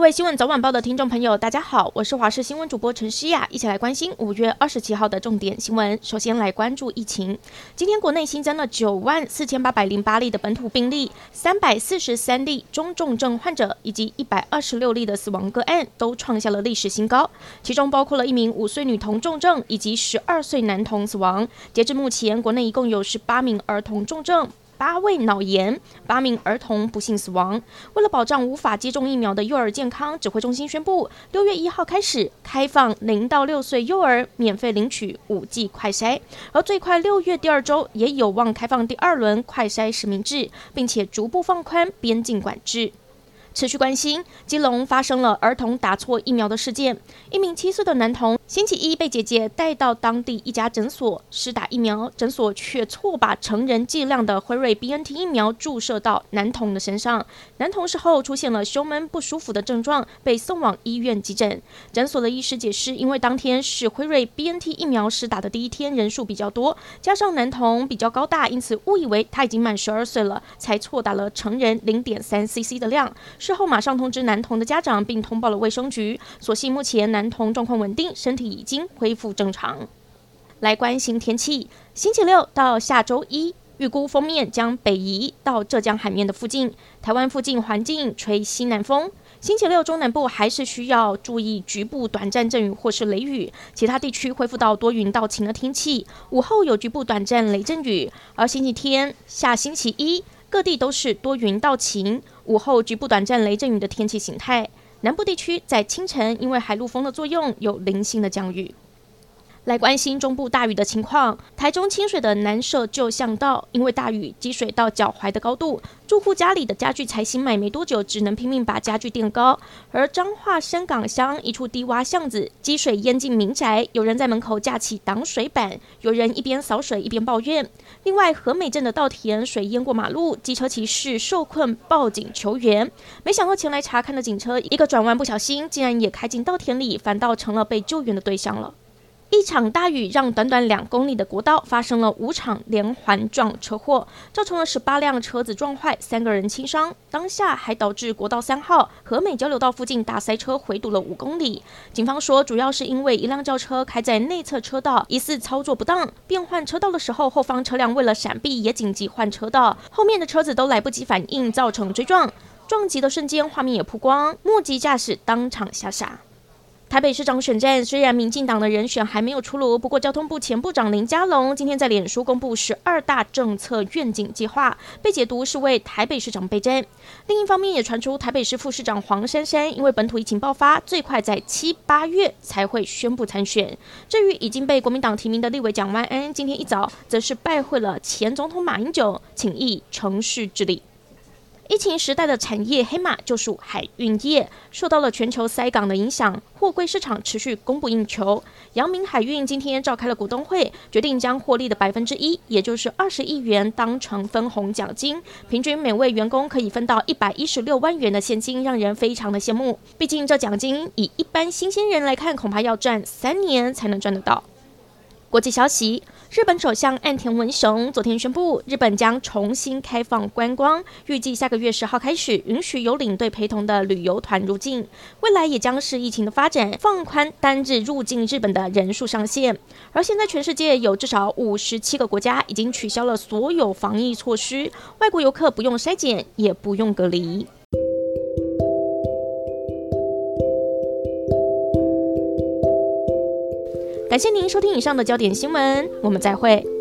各位新闻早晚报的听众朋友，大家好，我是华视新闻主播陈诗雅，一起来关心五月二十七号的重点新闻。首先来关注疫情，今天国内新增了九万四千八百零八例的本土病例，三百四十三例中重症患者，以及一百二十六例的死亡个案，都创下了历史新高。其中包括了一名五岁女童重症，以及十二岁男童死亡。截至目前，国内一共有十八名儿童重症。八位脑炎，八名儿童不幸死亡。为了保障无法接种疫苗的幼儿健康，指挥中心宣布，六月一号开始开放零到六岁幼儿免费领取五剂快筛，而最快六月第二周也有望开放第二轮快筛实名制，并且逐步放宽边境管制。持续关心，基隆发生了儿童打错疫苗的事件。一名七岁的男童星期一被姐姐带到当地一家诊所施打疫苗，诊所却错把成人剂量的辉瑞 BNT 疫苗注射到男童的身上。男童事后出现了胸闷不舒服的症状，被送往医院急诊。诊所的医师解释，因为当天是辉瑞 BNT 疫苗施打的第一天，人数比较多，加上男童比较高大，因此误以为他已经满十二岁了，才错打了成人零点三 CC 的量。事后马上通知男童的家长，并通报了卫生局。所幸目前男童状况稳定，身体已经恢复正常。来关心天气，星期六到下周一，预估锋面将北移到浙江海面的附近，台湾附近环境吹西南风。星期六中南部还是需要注意局部短暂阵雨或是雷雨，其他地区恢复到多云到晴的天气，午后有局部短暂雷阵雨。而星期天下星期一，各地都是多云到晴，午后局部短暂雷阵雨的天气形态。南部地区在清晨因为海陆风的作用，有零星的降雨。来关心中部大雨的情况，台中清水的南社旧巷道因为大雨积水到脚踝的高度，住户家里的家具才新买没多久，只能拼命把家具垫高。而彰化深港乡一处低洼巷子积水淹进民宅，有人在门口架起挡水板，有人一边扫水一边抱怨。另外和美镇的稻田水淹过马路，机车骑士受困报警求援，没想到前来查看的警车一个转弯不小心，竟然也开进稻田里，反倒成了被救援的对象了。一场大雨让短短两公里的国道发生了五场连环撞车祸，造成了十八辆车子撞坏，三个人轻伤。当下还导致国道三号和美交流道附近大塞车，回堵了五公里。警方说，主要是因为一辆轿车开在内侧车道，疑似操作不当，变换车道的时候，后方车辆为了闪避也紧急换车道，后面的车子都来不及反应，造成追撞。撞击的瞬间，画面也曝光，目击驾驶当场吓傻。台北市长选战虽然民进党的人选还没有出炉，不过交通部前部长林佳龙今天在脸书公布十二大政策愿景计划，被解读是为台北市长备战。另一方面也传出台北市副市长黄珊珊因为本土疫情爆发，最快在七八月才会宣布参选。至于已经被国民党提名的立委蒋万安，今天一早则是拜会了前总统马英九，请益城市治理。疫情时代的产业黑马就属海运业，受到了全球塞港的影响，货柜市场持续供不应求。阳明海运今天召开了股东会，决定将获利的百分之一，也就是二十亿元当成分红奖金，平均每位员工可以分到一百一十六万元的现金，让人非常的羡慕。毕竟这奖金以一般新鲜人来看，恐怕要赚三年才能赚得到。国际消息。日本首相岸田文雄昨天宣布，日本将重新开放观光，预计下个月十号开始允许有领队陪同的旅游团入境。未来也将是疫情的发展，放宽单日入境日本的人数上限。而现在全世界有至少五十七个国家已经取消了所有防疫措施，外国游客不用筛检，也不用隔离。感谢您收听以上的焦点新闻，我们再会。